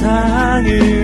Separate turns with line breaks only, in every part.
세상을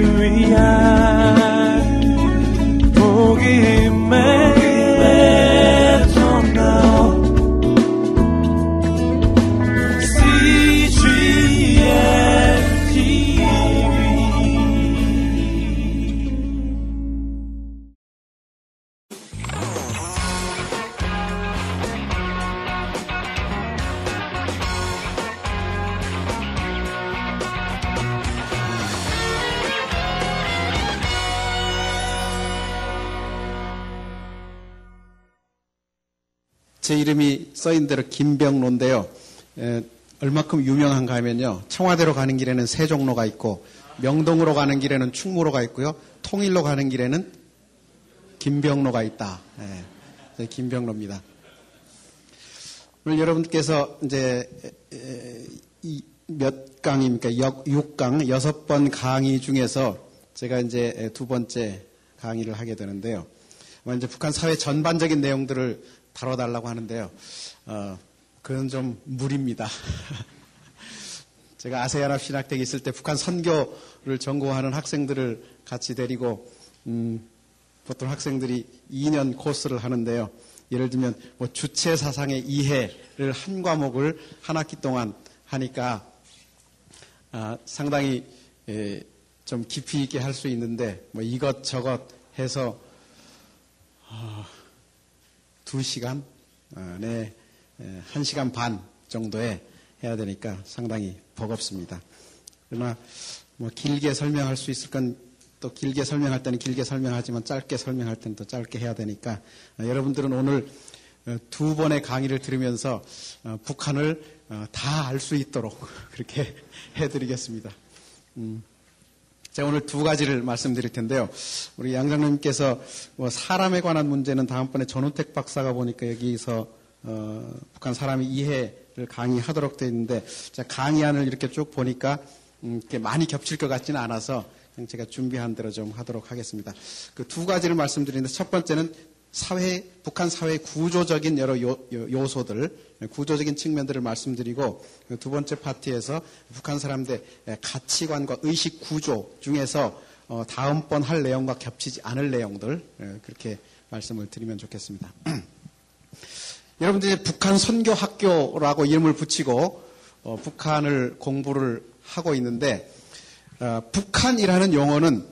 써인 대로 김병로인데요. 에, 얼마큼 유명한가 하면요. 청와대로 가는 길에는 세종로가 있고 명동으로 가는 길에는 충무로가 있고요. 통일로 가는 길에는 김병로가 있다. 예, 김병로입니다. 오늘 여러분께서 이제 몇 강입니까? 6강, 6번 강의 중에서 제가 이제 두 번째 강의를 하게 되는데요. 이제 북한 사회 전반적인 내용들을 다뤄달라고 하는데요. 어, 그건 좀 무리입니다. 제가 아세아랍 신학대에 있을 때 북한 선교를 전공하는 학생들을 같이 데리고 음, 보통 학생들이 2년 코스를 하는데요. 예를 들면 뭐 주체 사상의 이해를 한 과목을 한 학기 동안 하니까 아, 상당히 에, 좀 깊이 있게 할 수 있는데 뭐 이것 저것 해서 어, 2시간 내 1시간 반 정도에 해야 되니까 상당히 버겁습니다. 그러나 뭐 길게 설명할 수 있을 건 또 길게 설명할 때는 길게 설명하지만 짧게 설명할 때는 또 짧게 해야 되니까 어, 여러분들은 오늘 어, 두 번의 강의를 들으면서 어, 북한을 다 알 수 있도록 그렇게 해드리겠습니다. 음. 제가 오늘 두 가지를 말씀드릴 텐데요. 우리 양장님께서 뭐 사람에 관한 문제는 다음번에 전우택 박사가 보니까 여기서 어, 북한 사람의 이해를 강의하도록 되어 있는데 제가 강의안을 이렇게 쭉 보니까 음, 이렇게 많이 겹칠 것 같지는 않아서 제가 준비한 대로 좀 하도록 하겠습니다. 그 두 가지를 말씀드리는데 첫 번째는 사회, 북한 사회 구조적인 여러 요, 소들 구조적인 측면들을 말씀드리고 두 번째 파트에서 북한 사람들의 가치관과 의식 구조 중에서 어, 다음번 할 내용과 겹치지 않을 내용들 그렇게 말씀을 드리면 좋겠습니다. 여러분들이 북한 선교 학교라고 이름을 붙이고 어, 북한을 공부를 하고 있는데 어, 북한이라는 용어는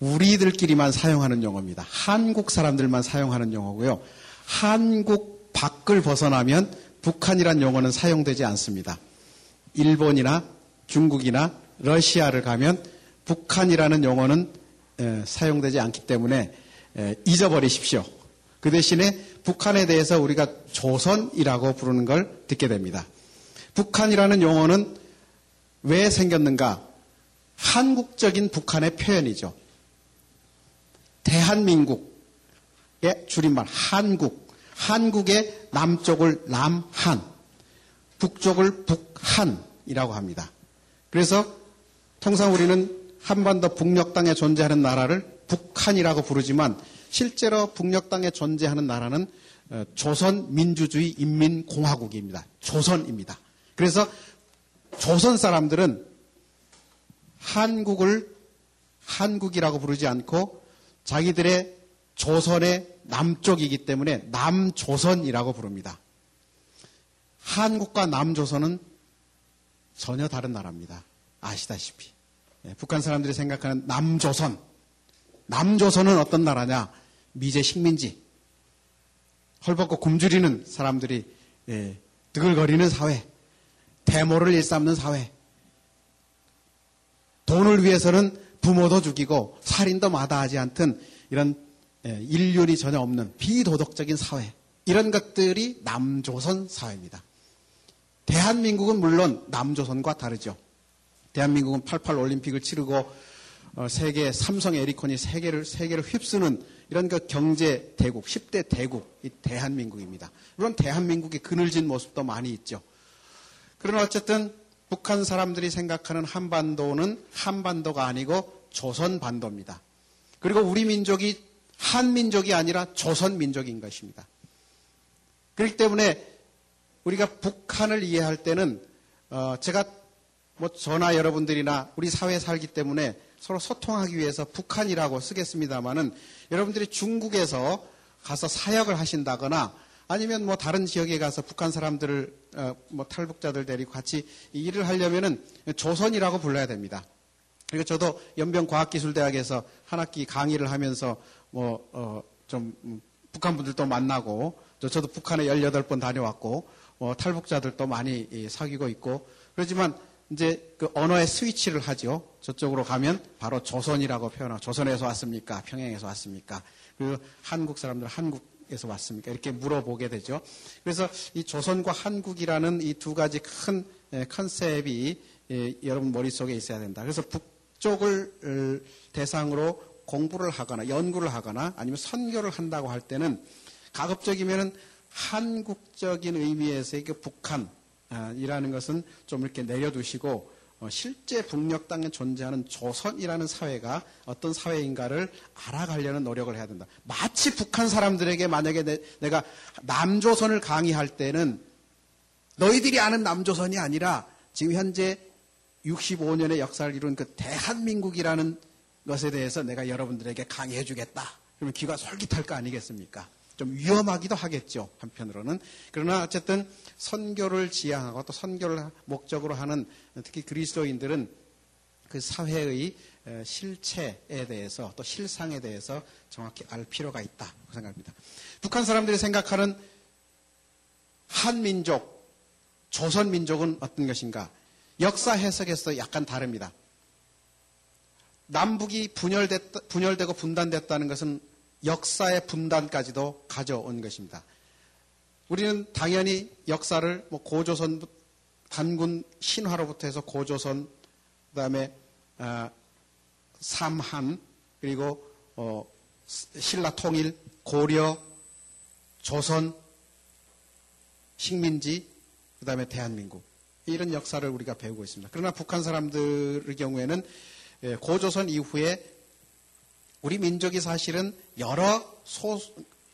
우리들끼리만 사용하는 용어입니다. 한국 사람들만 사용하는 용어고요. 한국 밖을 벗어나면 북한이란 용어는 사용되지 않습니다. 일본이나 중국이나 러시아를 가면 북한이라는 용어는 사용되지 않기 때문에 잊어버리십시오. 그 대신에 북한에 대해서 우리가 조선이라고 부르는 걸 듣게 됩니다. 북한이라는 용어는 왜 생겼는가? 한국적인 북한의 표현이죠. 대한민국의 줄임말 한국, 한국의 남쪽을 남한, 북쪽을 북한이라고 합니다. 그래서 통상 우리는 한반도 북녘 땅에 존재하는 나라를 북한이라고 부르지만 실제로 북녘 땅에 존재하는 나라는 어, 조선 민주주의 인민공화국입니다. 조선입니다. 그래서 조선 사람들은 한국을 한국이라고 부르지 않고 자기들의 조선의 남쪽이기 때문에 남조선이라고 부릅니다. 한국과 남조선은 전혀 다른 나라입니다. 아시다시피. 예, 북한 사람들이 생각하는 남조선. 남조선은 어떤 나라냐? 미제 식민지. 헐벗고 굶주리는 사람들이 예, 뜨글거리는 사회. 대모를 일삼는 사회. 돈을 위해서는 부모도 죽이고 살인도 마다하지 않던 이런 예, 인륜이 전혀 없는 비도덕적인 사회 이런 것들이 남조선 사회입니다. 대한민국은 물론 남조선과 다르죠. 대한민국은 88 올림픽을 치르고 어, 세계 삼성 에리콘이 세계를 세계를 휩쓰는 이런 그 경제 대국 10대 대국 이 대한민국입니다. 물론 대한민국의 그늘진 모습도 많이 있죠. 그러나 어쨌든 북한 사람들이 생각하는 한반도는 한반도가 아니고 조선 반도입니다. 그리고 우리 민족이 한민족이 아니라 조선 민족인 것입니다. 그렇기 때문에 우리가 북한을 이해할 때는 어 제가 뭐 저나 여러분들이나 우리 사회에 살기 때문에 서로 소통하기 위해서 북한이라고 쓰겠습니다만은 여러분들이 중국에서 가서 사역을 하신다거나 아니면 뭐 다른 지역에 가서 북한 사람들을 어, 뭐 탈북자들 데리고 같이 일을 하려면은 조선이라고 불러야 됩니다. 그리고 저도 연변과학기술대학에서 한 학기 강의를 하면서 뭐좀 어, 북한 분들도 만나고 저도 북한에 18번 다녀왔고 뭐 탈북자들도 많이 사귀고 있고 그렇지만 이제 그 언어의 스위치를 하죠. 저쪽으로 가면 바로 조선이라고 표현하고 조선에서 왔습니까? 평양에서 왔습니까? 그리고 한국 사람들 한국에서 왔습니까? 이렇게 물어보게 되죠. 그래서 이 조선과 한국이라는 이 두 가지 큰 컨셉이 여러분 머릿속에 있어야 된다. 그래서 북쪽을 대상으로 공부를 하거나 연구를 하거나 아니면 선교를 한다고 할 때는 가급적이면은 한국적인 의미에서의 그 북한 아, 이라는 것은 좀 이렇게 내려두시고 어, 실제 북녘 땅에 존재하는 조선이라는 사회가 어떤 사회인가를 알아가려는 노력을 해야 된다. 마치 북한 사람들에게 만약에 내, 가 남조선을 강의할 때는 너희들이 아는 남조선이 아니라 지금 현재 65년의 역사를 이룬 그 대한민국이라는 것에 대해서 내가 여러분들에게 강의해 주겠다. 그러면 귀가 솔깃할 거 아니겠습니까? 좀 위험하기도 하겠죠. 한편으로는. 그러나 어쨌든 선교를 지향하고 또 선교를 목적으로 하는 특히 그리스도인들은 그 사회의 실체에 대해서 또 실상에 대해서 정확히 알 필요가 있다 생각합니다. 북한 사람들이 생각하는 한민족, 조선민족은 어떤 것인가? 역사 해석에서 약간 다릅니다. 남북이 분열됐, 분열되고 분단됐다는 것은 역사의 분단까지도 가져온 것입니다. 우리는 당연히 역사를 뭐 고조선 단군 신화로부터 해서 고조선 그다음에 어, 삼한 그리고 어, 신라 통일 고려 조선 식민지 그다음에 대한민국 이런 역사를 우리가 배우고 있습니다. 그러나 북한 사람들의 경우에는 예, 고조선 이후에 우리 민족이 사실은 여러 소,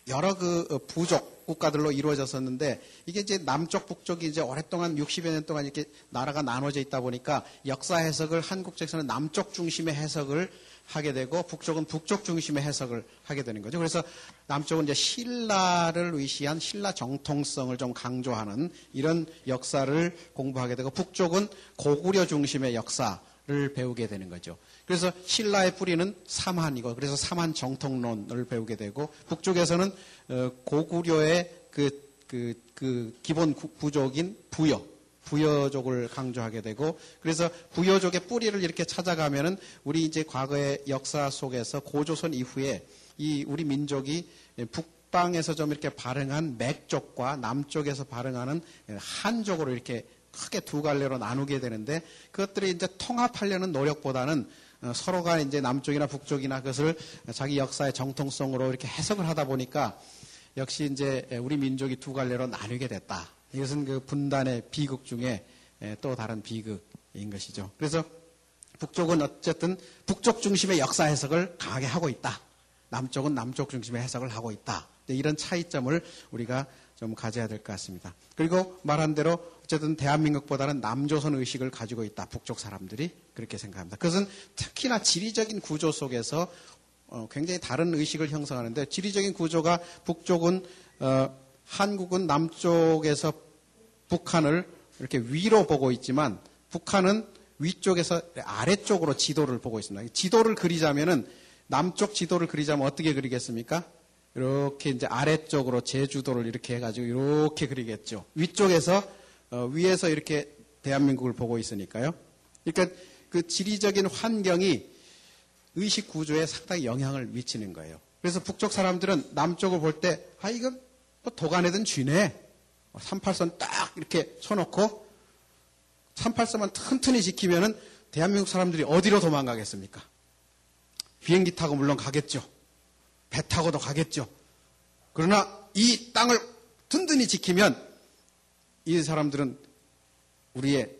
여러 그 어, 부족 국가들로 이루어졌었는데 이게 이제 남쪽 북쪽이 이제 오랫동안 60여 년 동안 이렇게 나라가 나눠져 있다 보니까 역사 해석을 한국 쪽에서는 남쪽 중심의 해석을 하게 되고 북쪽은 북쪽 중심의 해석을 하게 되는 거죠. 그래서 남쪽은 이제 신라를 위시한 신라 정통성을 좀 강조하는 이런 역사를 공부하게 되고 북쪽은 고구려 중심의 역사 를 배우게 되는 거죠. 그래서 신라의 뿌리는 삼한이고 그래서 삼한 정통론을 배우게 되고 북쪽에서는 어, 고구려의 그, 그, 그 기본 부족인 부여, 부여족을 강조하게 되고 그래서 부여족의 뿌리를 이렇게 찾아가면은 우리 이제 과거의 역사 속에서 고조선 이후에 이 우리 민족이 북방에서 좀 이렇게 발행한 맥족과 남쪽에서 발행하는 한족으로 이렇게 크게 두 갈래로 나누게 되는데 그것들이 이제 통합하려는 노력보다는 어, 서로가 이제 남쪽이나 북쪽이나 그것을 자기 역사의 정통성으로 이렇게 해석을 하다 보니까 역시 이제 우리 민족이 두 갈래로 나뉘게 됐다. 이것은 그 분단의 비극 중에 또 다른 비극인 것이죠. 그래서 북쪽은 어쨌든 북쪽 중심의 역사 해석을 강하게 하고 있다. 남쪽은 남쪽 중심의 해석을 하고 있다. 이런 차이점을 우리가 좀 가져야 될 것 같습니다. 그리고 말한 대로 어쨌든 대한민국보다는 남조선 의식을 가지고 있다. 북쪽 사람들이 그렇게 생각합니다. 그것은 특히나 지리적인 구조 속에서 어, 굉장히 다른 의식을 형성하는데 지리적인 구조가 북쪽은 어, 한국은 남쪽에서 북한을 이렇게 위로 보고 있지만 북한은 위쪽에서 아래쪽으로 지도를 보고 있습니다. 지도를 그리자면은 남쪽 지도를 그리자면 어떻게 그리겠습니까? 이렇게 이제 아래쪽으로 제주도를 이렇게 해가지고 이렇게 그리겠죠. 위쪽에서 어, 위에서 이렇게 대한민국을 보고 있으니까요. 그러니까 그 지리적인 환경이 의식 구조에 상당히 영향을 미치는 거예요. 그래서 북쪽 사람들은 남쪽을 볼 때, 아, 이건 뭐 도가내든 쥐네. 38선 딱 이렇게 쳐놓고 38선만 튼튼히 지키면은 대한민국 사람들이 어디로 도망가겠습니까? 비행기 타고 물론 가겠죠. 배 타고도 가겠죠. 그러나 이 땅을 든든히 지키면 이 사람들은 우리의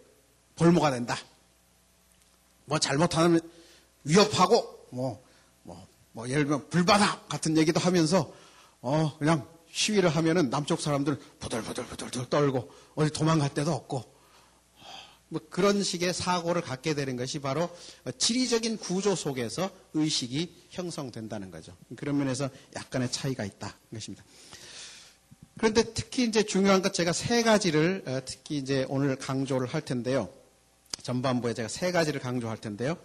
볼모가 된다. 뭐 잘못하면 위협하고 뭐, 뭐, 뭐 예를 들면 불바다 같은 얘기도 하면서 어, 그냥 시위를 하면은 남쪽 사람들 부들부들부들 떨고 어디 도망갈 데도 없고 뭐 그런 식의 사고를 갖게 되는 것이 바로 지리적인 구조 속에서 의식이 형성된다는 거죠. 그런 면에서 약간의 차이가 있다. 것입니다. 그런데 특히 이제 중요한 것 제가 세 가지를 어, 특히 이제 오늘 강조를 할 텐데요. 전반부에 제가 세 가지를 강조할 텐데요.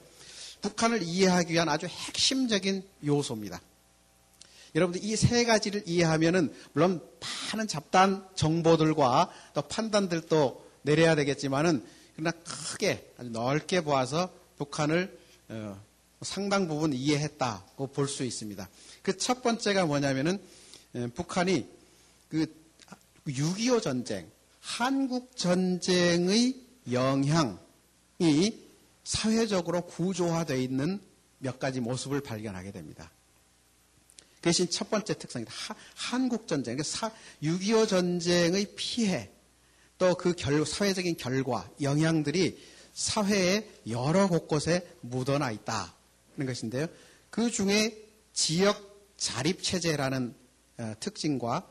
북한을 이해하기 위한 아주 핵심적인 요소입니다. 여러분들 이 세 가지를 이해하면은 물론 많은 잡다한 정보들과 또 판단들도 내려야 되겠지만은 그러나 크게 아주 넓게 보아서 북한을 어, 상당 부분 이해했다고 볼 수 있습니다. 그 첫 번째가 뭐냐면은 북한이 그 6.25 전쟁, 한국 전쟁의 영향이 사회적으로 구조화되어 있는 몇 가지 모습을 발견하게 됩니다. 그것이 첫 번째 특성이다. 한국 전쟁, 6.25 전쟁의 피해, 또 그 사회적인 결과, 영향들이 사회의 여러 곳곳에 묻어나 있다 는 것인데요. 그 중에 지역 자립체제라는 어, 특징과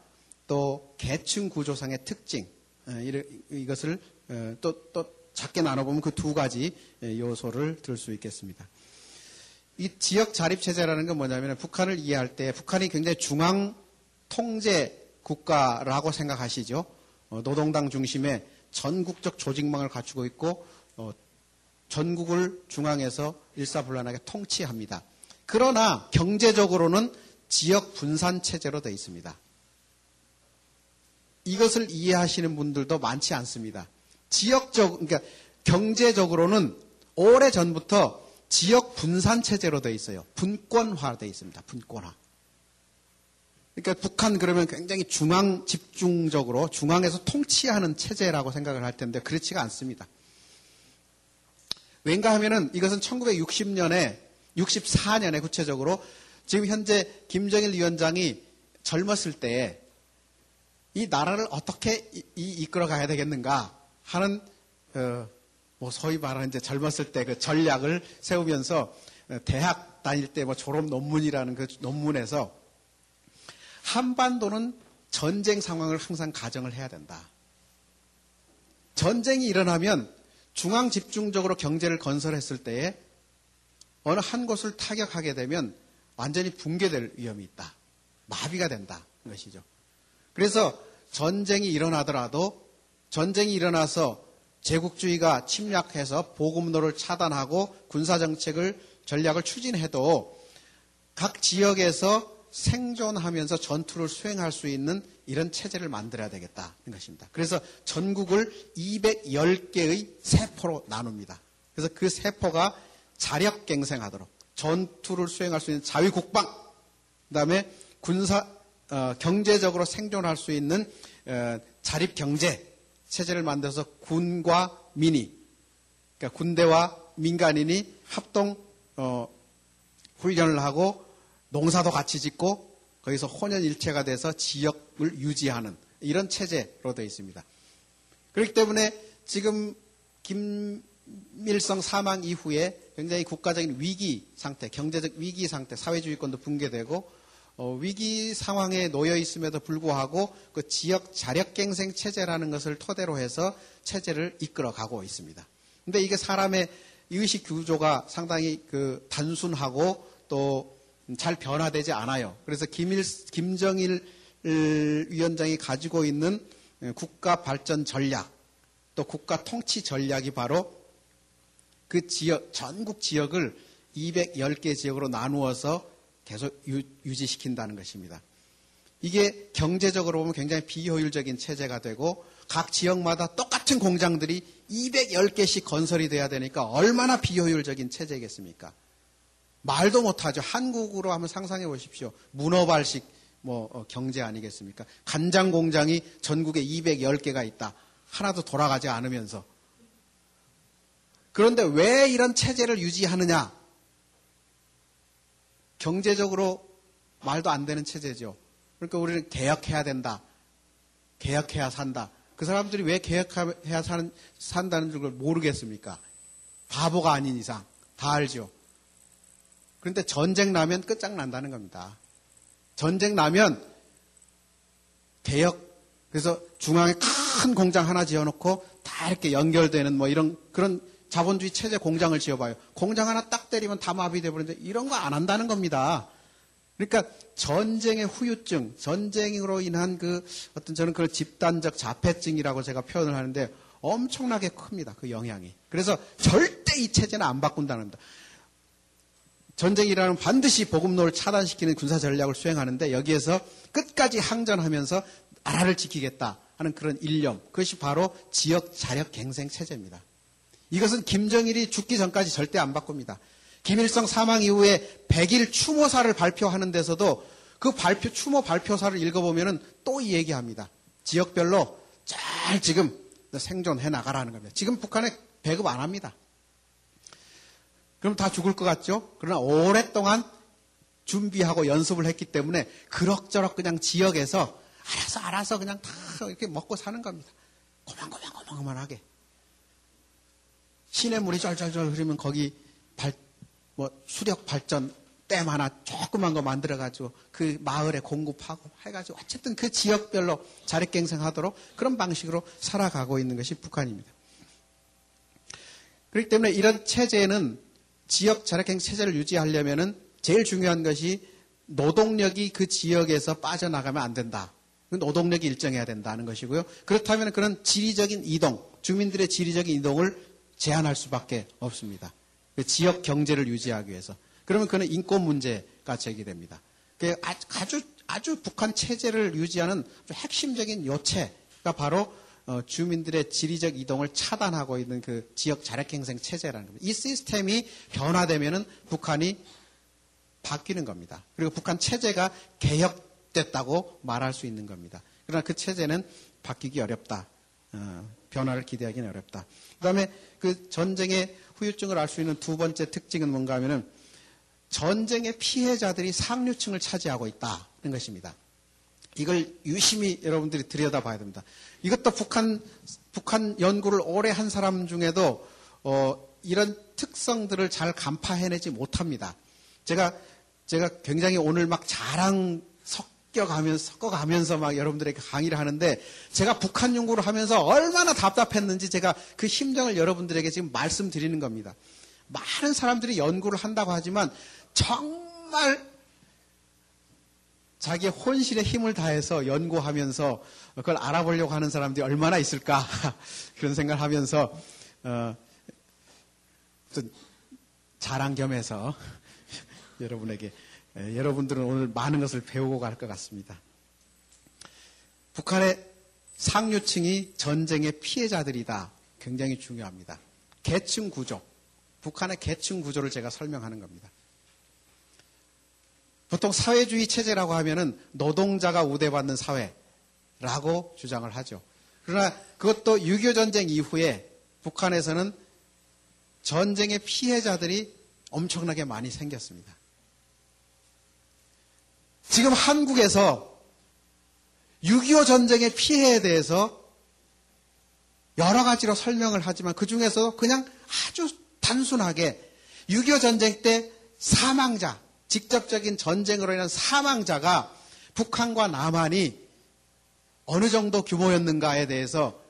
또 계층 구조상의 특징, 어, 이것을 어, 또, 또 작게 나눠보면 그 두 가지 요소를 들 수 있겠습니다. 이 지역 자립 체제라는 건 뭐냐면 북한을 이해할 때 북한이 굉장히 중앙 통제 국가라고 생각하시죠. 어, 노동당 중심의 전국적 조직망을 갖추고 있고 어, 전국을 중앙에서 일사불란하게 통치합니다. 그러나 경제적으로는 지역 분산 체제로 되어 있습니다. 이것을 이해하시는 분들도 많지 않습니다. 지역적, 그러니까 경제적으로는 오래 전부터 지역 분산 체제로 되어 있어요. 분권화되어 있습니다. 분권화. 그러니까 북한 그러면 굉장히 중앙 집중적으로 중앙에서 통치하는 체제라고 생각을 할 텐데 그렇지가 않습니다. 왠가 하면은 이것은 1960년에 64년에 구체적으로 지금 현재 김정일 위원장이 젊었을 때 이 나라를 어떻게 이, 이끌어 가야 되겠는가 하는 어, 뭐 소위 말하는 이제 젊었을 때 그 전략을 세우면서 어, 대학 다닐 때 뭐 졸업 논문이라는 그 논문에서 한반도는 전쟁 상황을 항상 가정을 해야 된다. 전쟁이 일어나면 중앙 집중적으로 경제를 건설했을 때에 어느 한 곳을 타격하게 되면 완전히 붕괴될 위험이 있다. 마비가 된다. 것이죠. 그래서 전쟁이 일어나더라도 전쟁이 일어나서 제국주의가 침략해서 보급로를 차단하고 군사정책을 전략을 추진해도 각 지역에서 생존하면서 전투를 수행할 수 있는 이런 체제를 만들어야 되겠다는 것입니다. 그래서 전국을 210개의 세포로 나눕니다. 그래서 그 세포가 자력갱생하도록 전투를 수행할 수 있는 자위국방, 그 다음에 군사, 어, 경제적으로 생존할 수 있는 어, 자립 경제, 체제를 만들어서 군과 민이, 그러니까 군대와 민간인이 합동 어, 훈련을 하고 농사도 같이 짓고 거기서 혼연일체가 돼서 지역을 유지하는 이런 체제로 되어 있습니다. 그렇기 때문에 지금 김밀성 사망 이후에 굉장히 국가적인 위기 상태, 경제적 위기 상태, 사회주의권도 붕괴되고 어, 위기 상황에 놓여 있음에도 불구하고 그 지역 자력갱생 체제라는 것을 토대로 해서 체제를 이끌어 가고 있습니다. 근데 이게 사람의 의식 구조가 상당히 그 단순하고 또 잘 변화되지 않아요. 그래서 김일, 김정일 위원장이 가지고 있는 국가 발전 전략 또 국가 통치 전략이 바로 그 지역, 전국 지역을 210개 지역으로 나누어서 계속 유, 지시킨다는 것입니다. 이게 경제적으로 보면 굉장히 비효율적인 체제가 되고 각 지역마다 똑같은 공장들이 210개씩 건설이 돼야 되니까 얼마나 비효율적인 체제겠습니까? 말도 못하죠. 한국으로 한번 상상해 보십시오. 문어발식 뭐 어, 경제 아니겠습니까? 간장 공장이 전국에 210개가 있다. 하나도 돌아가지 않으면서. 그런데 왜 이런 체제를 유지하느냐? 경제적으로 말도 안 되는 체제죠. 그러니까 우리는 개혁해야 된다. 개혁해야 산다. 그 사람들이 왜 개혁해야 사는, 산다는 줄 모르겠습니까? 바보가 아닌 이상 다 알죠. 그런데 전쟁 나면 끝장난다는 겁니다. 전쟁 나면 개혁, 그래서 중앙에 큰 공장 하나 지어놓고 다 이렇게 연결되는 뭐 이런 그런 자본주의 체제 공장을 지어봐요. 공장 하나 딱 때리면 다 마비돼 버리는데 이런 거 안 한다는 겁니다. 그러니까 전쟁의 후유증, 전쟁으로 인한 그 어떤 저는 그걸 집단적 자폐증이라고 제가 표현을 하는데 엄청나게 큽니다. 그 영향이. 그래서 절대 이 체제는 안 바꾼다는 겁니다. 전쟁이라는 반드시 보급로를 차단시키는 군사 전략을 수행하는데 여기에서 끝까지 항전하면서 나라를 지키겠다 하는 그런 일념. 그것이 바로 지역 자력 갱생 체제입니다. 이것은 김정일이 죽기 전까지 절대 안 바꿉니다. 김일성 사망 이후에 100일 추모사를 발표하는 데서도 그 발표, 추모 발표사를 읽어보면 또이 얘기합니다. 지역별로 잘 지금 생존해 나가라는 겁니다. 지금 북한에 배급 안 합니다. 그럼 다 죽을 것 같죠? 그러나 오랫동안 준비하고 연습을 했기 때문에 그럭저럭 그냥 지역에서 알아서 알아서 그냥 다 이렇게 먹고 사는 겁니다. 고만고만고만고만하게. 시냇 물이 쩔쩔쩔 흐르면 거기 발, 뭐 수력 발전 댐 하나 조그만 거 만들어가지고 그 마을에 공급하고 해가지고 어쨌든 그 지역별로 자력갱생하도록 그런 방식으로 살아가고 있는 것이 북한입니다. 그렇기 때문에 이런 체제는 지역 자력갱생 체제를 유지하려면은 제일 중요한 것이 노동력이 그 지역에서 빠져나가면 안 된다. 그 노동력이 일정해야 된다는 것이고요. 그렇다면 그런 지리적인 이동, 주민들의 지리적인 이동을 제한할 수밖에 없습니다. 그 지역 경제를 유지하기 위해서. 그러면 그는 인권 문제가 제기됩니다. 그 아주 아주 북한 체제를 유지하는 핵심적인 요체가 바로 어, 주민들의 지리적 이동을 차단하고 있는 그 지역 자력행생 체제라는 겁니다. 이 시스템이 변화되면은 북한이 바뀌는 겁니다. 그리고 북한 체제가 개혁됐다고 말할 수 있는 겁니다. 그러나 그 체제는 바뀌기 어렵다. 어, 변화를 기대하기는 어렵다. 그 다음에 그 전쟁의 후유증을 알 수 있는 두 번째 특징은 뭔가 하면은 전쟁의 피해자들이 상류층을 차지하고 있다는 것입니다. 이걸 유심히 여러분들이 들여다봐야 됩니다. 이것도 북한 북한 연구를 오래 한 사람 중에도 어, 이런 특성들을 잘 간파해내지 못합니다. 제가 제가 굉장히 오늘 막 자랑 섞여가면서 섞어가면서 막 여러분들에게 강의를 하는데 제가 북한 연구를 하면서 얼마나 답답했는지 제가 그 심정을 여러분들에게 지금 말씀드리는 겁니다. 많은 사람들이 연구를 한다고 하지만 정말 자기의 혼신의 힘을 다해서 연구하면서 그걸 알아보려고 하는 사람들이 얼마나 있을까 그런 생각을 하면서 어, 자랑 겸해서 여러분에게 예, 여러분들은 오늘 많은 것을 배우고 갈 것 같습니다. 북한의 상류층이 전쟁의 피해자들이다. 굉장히 중요합니다. 계층 구조. 북한의 계층 구조를 제가 설명하는 겁니다. 보통 사회주의 체제라고 하면은 노동자가 우대받는 사회라고 주장을 하죠. 그러나 그것도 6.25 전쟁 이후에 북한에서는 전쟁의 피해자들이 엄청나게 많이 생겼습니다. 지금 한국에서 6.25 전쟁의 피해에 대해서 여러 가지로 설명을 하지만 그 중에서 그냥 아주 단순하게 6.25 전쟁 때 사망자, 직접적인 전쟁으로 인한 사망자가 북한과 남한이 어느 정도 규모였는가에 대해서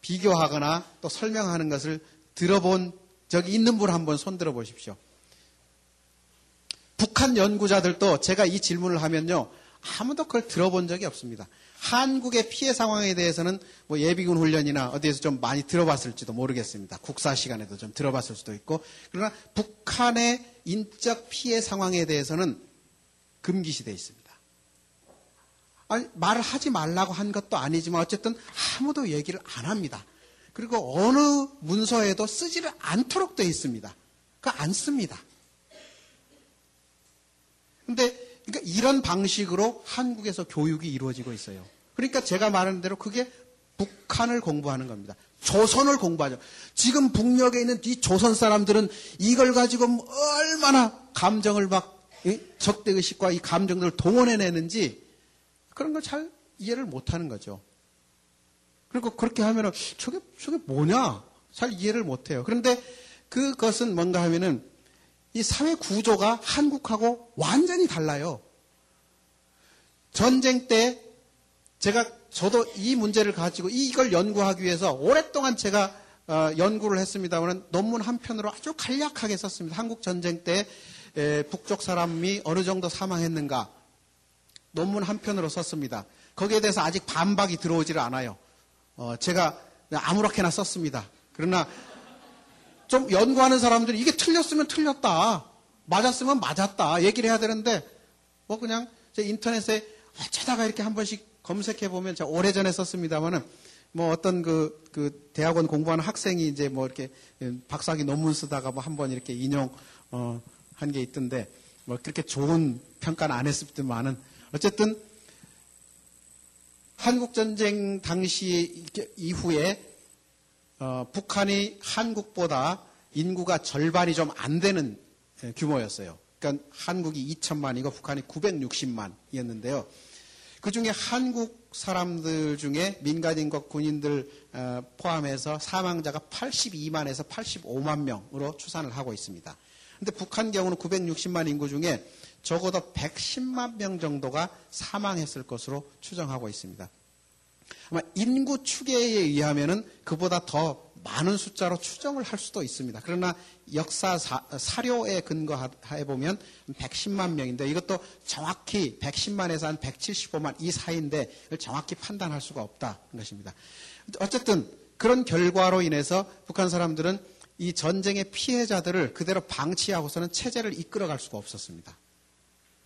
비교하거나 또 설명하는 것을 들어본 적이 있는 분 한번 손들어 보십시오. 북한 연구자들도 제가 이 질문을 하면요. 아무도 그걸 들어본 적이 없습니다. 한국의 피해 상황에 대해서는 뭐 예비군 훈련이나 어디에서 좀 많이 들어봤을지도 모르겠습니다. 국사 시간에도 좀 들어봤을 수도 있고. 그러나 북한의 인적 피해 상황에 대해서는 금기시되어 있습니다. 아니, 말을 하지 말라고 한 것도 아니지만 어쨌든 아무도 얘기를 안 합니다. 그리고 어느 문서에도 쓰지를 않도록 되어 있습니다. 그 안 씁니다. 근데 그러니까 이런 방식으로 한국에서 교육이 이루어지고 있어요. 그러니까 제가 말하는 대로 그게 북한을 공부하는 겁니다. 조선을 공부하죠. 지금 북녘에 있는 이 조선 사람들은 이걸 가지고 얼마나 감정을 막 적대의식과 이 감정들을 동원해내는지 그런 걸 잘 이해를 못하는 거죠. 그리고 그렇게 하면은 저게 저게 뭐냐 잘 이해를 못해요. 그런데 그것은 뭔가 하면은 이 사회 구조가 한국하고 완전히 달라요. 전쟁 때 제가 저도 이 문제를 가지고 이걸 연구하기 위해서 오랫동안 제가 어, 연구를 했습니다만 논문 한 편으로 아주 간략하게 썼습니다. 한국 전쟁 때 에, 북쪽 사람이 어느 정도 사망했는가 논문 한 편으로 썼습니다. 거기에 대해서 아직 반박이 들어오지를 않아요. 어, 제가 아무렇게나 썼습니다. 그러나 좀 연구하는 사람들이 이게 틀렸으면 틀렸다. 맞았으면 맞았다. 얘기를 해야 되는데 뭐 그냥 제 인터넷에 어쩌다가 이렇게 한 번씩 검색해 보면 제가 오래전에 썼습니다만은 뭐 어떤 그, 그 대학원 공부하는 학생이 이제 뭐 이렇게 박사학위 논문 쓰다가 뭐 한 번 이렇게 인용 어, 한 게 있던데 뭐 그렇게 좋은 평가는 안 했을지만은 어쨌든 한국 전쟁 당시 이후에 어, 북한이 한국보다 인구가 절반이 좀 안 되는 예, 규모였어요. 그러니까 한국이 2천만이고 북한이 960만이었는데요. 그 중에 한국 사람들 중에 민간인과 군인들 어, 포함해서 사망자가 82만에서 85만 명으로 추산을 하고 있습니다. 근데 북한 경우는 960만 인구 중에 적어도 110만 명 정도가 사망했을 것으로 추정하고 있습니다. 아마 인구 추계에 의하면은 그보다 더 많은 숫자로 추정을 할 수도 있습니다. 그러나 역사 사, 료에 근거해 보면 110만 명인데 이것도 정확히 110만에서 한 175만 이 사이인데 정확히 판단할 수가 없다는 것입니다. 어쨌든 그런 결과로 인해서 북한 사람들은 이 전쟁의 피해자들을 그대로 방치하고서는 체제를 이끌어갈 수가 없었습니다.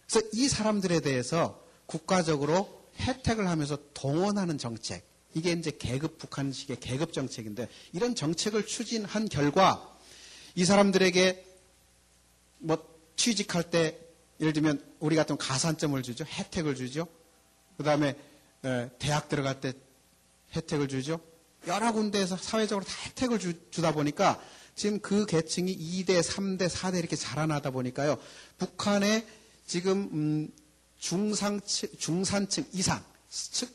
그래서 이 사람들에 대해서 국가적으로 혜택을 하면서 동원하는 정책, 이게 이제 계급 북한식의 계급 정책인데 이런 정책을 추진한 결과 이 사람들에게 뭐 취직할 때 예를 들면 우리 같은 가산점을 주죠. 혜택을 주죠. 그 다음에 대학 들어갈 때 혜택을 주죠. 여러 군데에서 사회적으로 다 혜택을 주, 다 보니까 지금 그 계층이 2대, 3대, 4대 이렇게 자라나다 보니까요. 북한의 지금 음, 중상층, 중산층 이상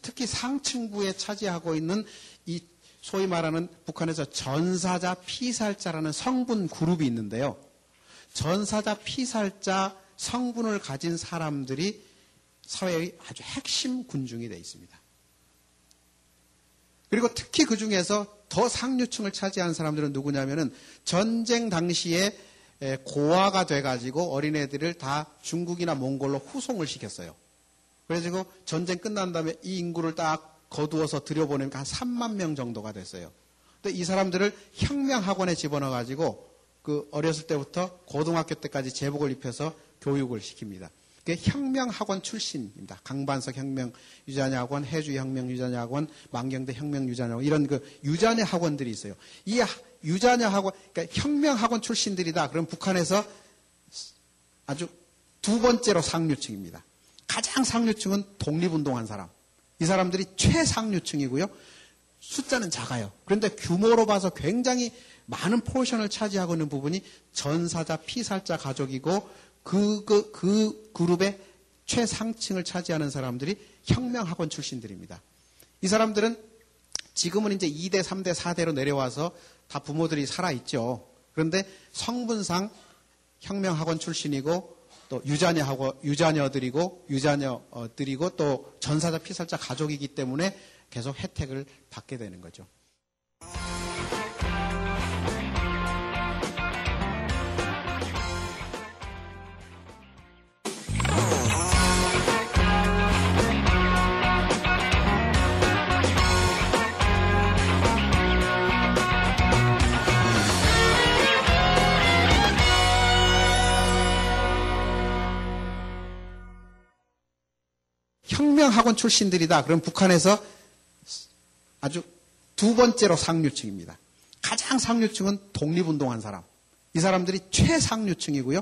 특히 상층부에 차지하고 있는 이 소위 말하는 북한에서 전사자 피살자라는 성분 그룹이 있는데요. 전사자 피살자 성분을 가진 사람들이 사회의 아주 핵심 군중이 되어 있습니다. 그리고 특히 그 중에서 더 상류층을 차지한 사람들은 누구냐면은 전쟁 당시에 고아가 돼가지고 어린애들을 다 중국이나 몽골로 후송을 시켰어요. 그래가지고 전쟁 끝난 다음에 이 인구를 딱 거두어서 들여보내니까 한 3만 명 정도가 됐어요. 근데 이 사람들을 혁명학원에 집어넣어가지고 그 어렸을 때부터 고등학교 때까지 제복을 입혀서 교육을 시킵니다. 혁명학원 출신입니다. 강반석 혁명 유자녀학원, 해주 혁명 유자녀학원, 만경대 혁명 유자녀학원 이런 그 유자녀 학원들이 있어요. 이 유자녀 학원, 그러니까 혁명학원 출신들이다. 그럼 북한에서 아주 두 번째로 상류층입니다. 가장 상류층은 독립운동한 사람. 이 사람들이 최상류층이고요. 숫자는 작아요. 그런데 규모로 봐서 굉장히 많은 포션을 차지하고 있는 부분이 전사자, 피살자 가족이고 그, 그, 그 그룹의 최상층을 차지하는 사람들이 혁명학원 출신들입니다. 이 사람들은 지금은 이제 2대, 3대, 4대로 내려와서 다 부모들이 살아있죠. 그런데 성분상 혁명학원 출신이고 또 유자녀하고 유자녀들이고 유자녀들이고 또 전사자 피살자 가족이기 때문에 계속 혜택을 받게 되는 거죠. 혁명학원 출신들이다. 그럼 북한에서 아주 두 번째로 상류층입니다. 가장 상류층은 독립운동한 사람. 이 사람들이 최상류층이고요.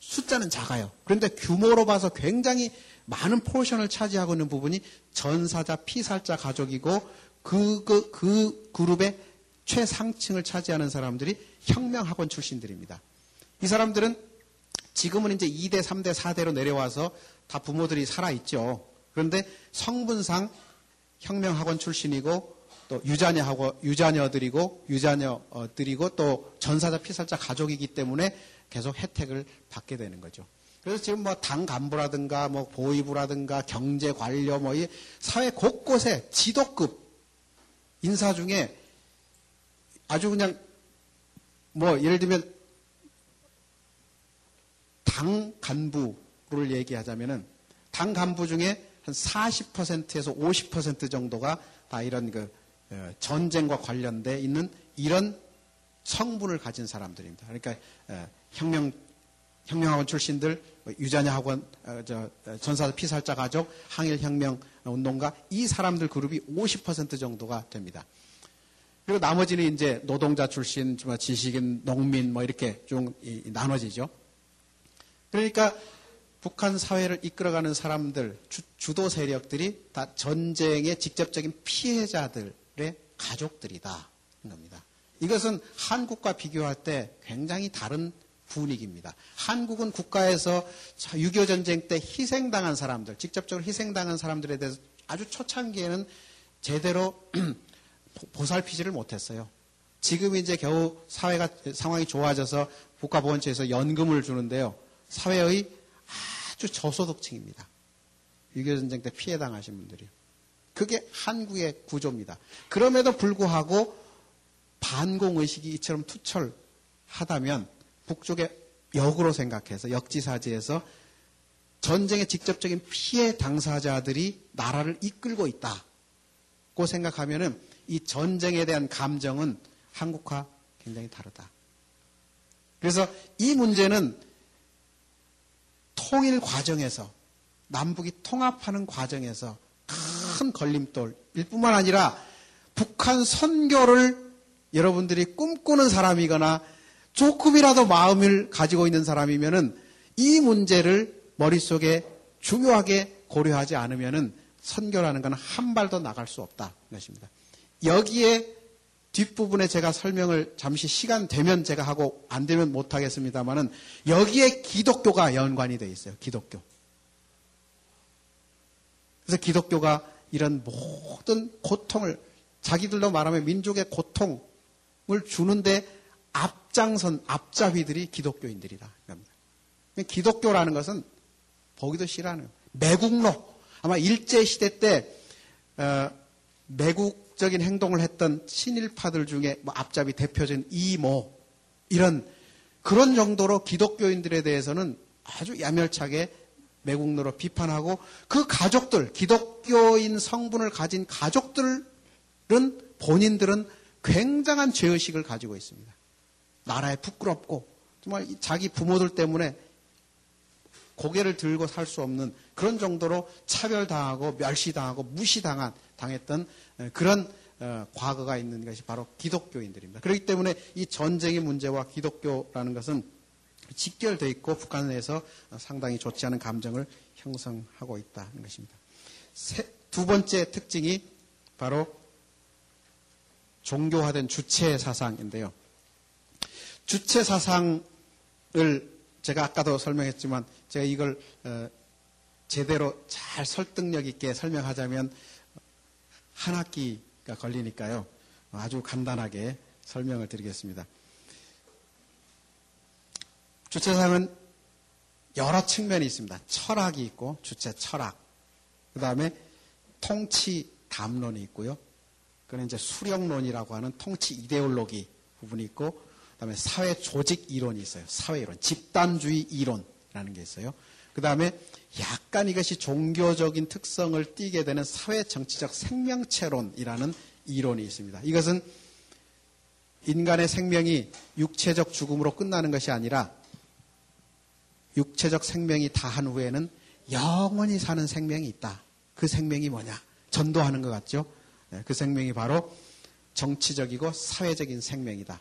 숫자는 작아요. 그런데 규모로 봐서 굉장히 많은 포션을 차지하고 있는 부분이 전사자, 피살자 가족이고 그, 그, 그 그룹의 최상층을 차지하는 사람들이 혁명학원 출신들입니다. 이 사람들은 지금은 이제 2대, 3대, 4대로 내려와서 다 부모들이 살아있죠. 그런데 성분상 혁명학원 출신이고 또 유자녀하고 유자녀들이고 유자녀들이고 또 전사자 피살자 가족이기 때문에 계속 혜택을 받게 되는 거죠. 그래서 지금 뭐 당 간부라든가 뭐 보위부라든가 경제 관료 뭐 이 사회 곳곳에 지도급 인사 중에 아주 그냥 뭐 예를 들면 당 간부를 얘기하자면은 당 간부 중에 한 40%에서 50% 정도가 다 이런 그 어, 전쟁과 관련돼 있는 이런 성분을 가진 사람들입니다. 그러니까 어, 혁명 혁명학원 출신들 뭐 유자녀 학원 어, 저 전사 피살자 가족 항일 혁명 운동가 이 사람들 그룹이 50% 정도가 됩니다. 그리고 나머지는 이제 노동자 출신, 뭐 지식인, 농민 뭐 이렇게 좀 나눠지죠. 그러니까 북한 사회를 이끌어가는 사람들, 주, 도 세력들이 다 전쟁의 직접적인 피해자들의 가족들이다. 겁니다. 이것은 한국과 비교할 때 굉장히 다른 분위기입니다. 한국은 국가에서 6.25 전쟁 때 희생당한 사람들, 직접적으로 희생당한 사람들에 대해서 아주 초창기에는 제대로 보살피지를 못했어요. 지금 이제 겨우 사회가 상황이 좋아져서 국가보훈처에서 연금을 주는데요. 사회의 아주 저소득층입니다. 6.25 전쟁 때 피해 당하신 분들이. 그게 한국의 구조입니다. 그럼에도 불구하고 반공의식이 이처럼 투철하다면 북쪽의 역으로 생각해서 역지사지에서 전쟁의 직접적인 피해 당사자들이 나라를 이끌고 있다고 생각하면은 이 전쟁에 대한 감정은 한국과 굉장히 다르다. 그래서 이 문제는 통일 과정에서 남북이 통합하는 과정에서 큰 걸림돌일 뿐만 아니라 북한 선교를 여러분들이 꿈꾸는 사람이거나 조금이라도 마음을 가지고 있는 사람이면은 이 문제를 머릿속에 중요하게 고려하지 않으면은 선교라는 것은 한 발도 나갈 수 없다. 것입니다. 여기에 뒷부분에 제가 설명을 잠시 시간 되면 제가 하고 안 되면 못 하겠습니다만은 여기에 기독교가 연관이 되어 있어요. 기독교. 그래서 기독교가 이런 모든 고통을 자기들로 말하면 민족의 고통을 주는데 앞장선 앞잡이들이 기독교인들이다. 기독교라는 것은 보기도 싫어하는 매국노 아마 일제 시대 때 어, 매국 적인 행동을 했던 친일파들 중에 뭐 앞잡이 대표적인 이모 이런 그런 정도로 기독교인들에 대해서는 아주 야멸차게 매국노로 비판하고 그 가족들 기독교인 성분을 가진 가족들은 본인들은 굉장한 죄의식을 가지고 있습니다. 나라에 부끄럽고 정말 자기 부모들 때문에 고개를 들고 살 수 없는 그런 정도로 차별당하고 멸시당하고 무시당한 당했던 그런 어, 과거가 있는 것이 바로 기독교인들입니다. 그렇기 때문에 이 전쟁의 문제와 기독교라는 것은 직결되어 있고 북한 내에서 상당히 좋지 않은 감정을 형성하고 있다는 것입니다. 두 번째 특징이 바로 종교화된 주체 사상인데요. 주체 사상을 제가 아까도 설명했지만 제가 이걸 어, 제대로 잘 설득력 있게 설명하자면 한 학기가 걸리니까요. 아주 간단하게 설명을 드리겠습니다. 주체사상은 여러 측면이 있습니다. 철학이 있고 주체 철학. 그 다음에 통치 담론이 있고요. 그는 이제 수령론이라고 하는 통치 이데올로기 부분이 있고 그 다음에 사회 조직 이론이 있어요. 사회 이론, 집단주의 이론이라는 게 있어요. 그 다음에 약간 이것이 종교적인 특성을 띠게 되는 사회 정치적 생명체론이라는 이론이 있습니다. 이것은 인간의 생명이 육체적 죽음으로 끝나는 것이 아니라 육체적 생명이 다한 후에는 영원히 사는 생명이 있다. 그 생명이 뭐냐? 전도하는 것 같죠? 네, 그 생명이 바로 정치적이고 사회적인 생명이다.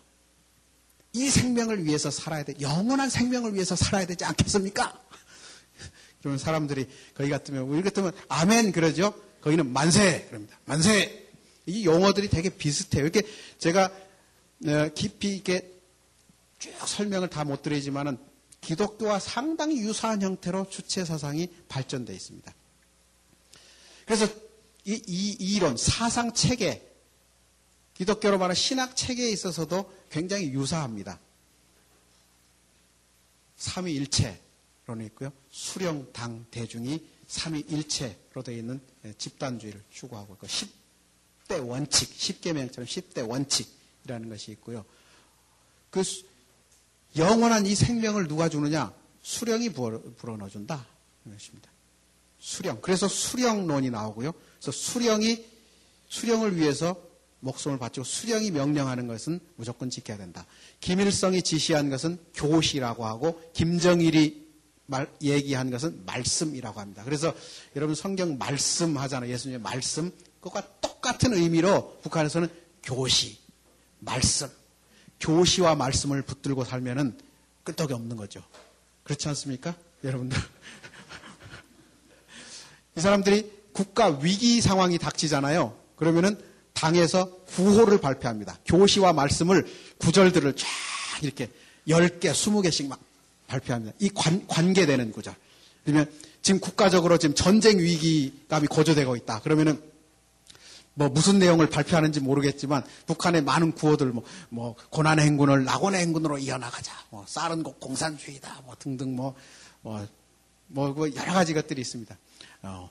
이 생명을 위해서 살아야 돼. 영원한 생명을 위해서 살아야 되지 않겠습니까? 그러면 사람들이 거기 같으면 우리 같으면 아멘 그러죠. 거기는 만세 그럽니다. 만세. 이 용어들이 되게 비슷해요. 이렇게 제가 어, 깊이 있게 쭉 설명을 다 못 드리지만은 기독교와 상당히 유사한 형태로 주체 사상이 발전되어 있습니다. 그래서 이, 이 이론, 사상 체계, 기독교로 말하는 신학 체계에 있어서도 굉장히 유사합니다. 삼위일체, 로는 있고요. 수령, 당, 대중이 삼위일체로 되어 있는 예, 집단주의를 추구하고 있고 10대 원칙, 10계명처럼 10대 원칙이라는 것이 있고요. 그 영원한 이 생명을 누가 주느냐? 수령이 불어넣어준다. 것입니다. 수령. 그래서 수령론이 나오고요. 그래서 수령이 수령을 위해서 목숨을 바치고 수령이 명령하는 것은 무조건 지켜야 된다. 김일성이 지시한 것은 교시라고 하고 김정일이 말, 얘기한 것은 말씀이라고 합니다. 그래서 여러분 성경 말씀 하잖아요. 예수님의 말씀. 그것과 똑같은 의미로 북한에서는 교시, 말씀. 교시와 말씀을 붙들고 살면은 끄떡이 없는 거죠. 그렇지 않습니까? 여러분들. 이 사람들이 국가 위기 상황이 닥치잖아요. 그러면은 당에서 구호를 발표합니다. 교시와 말씀을 구절들을 쫙 이렇게 10개, 20개씩 막 발표합니다. 이 관, 관계되는 구절. 그러면 지금 국가적으로 지금 전쟁 위기감이 고조되고 있다. 그러면은 뭐 무슨 내용을 발표하는지 모르겠지만 북한의 많은 구호들 뭐, 뭐 고난의 행군을 낙원의 행군으로 이어나가자. 뭐 쌀은 곧 공산주의다. 뭐 등등 뭐, 뭐, 뭐, 뭐 여러 가지 것들이 있습니다. 어,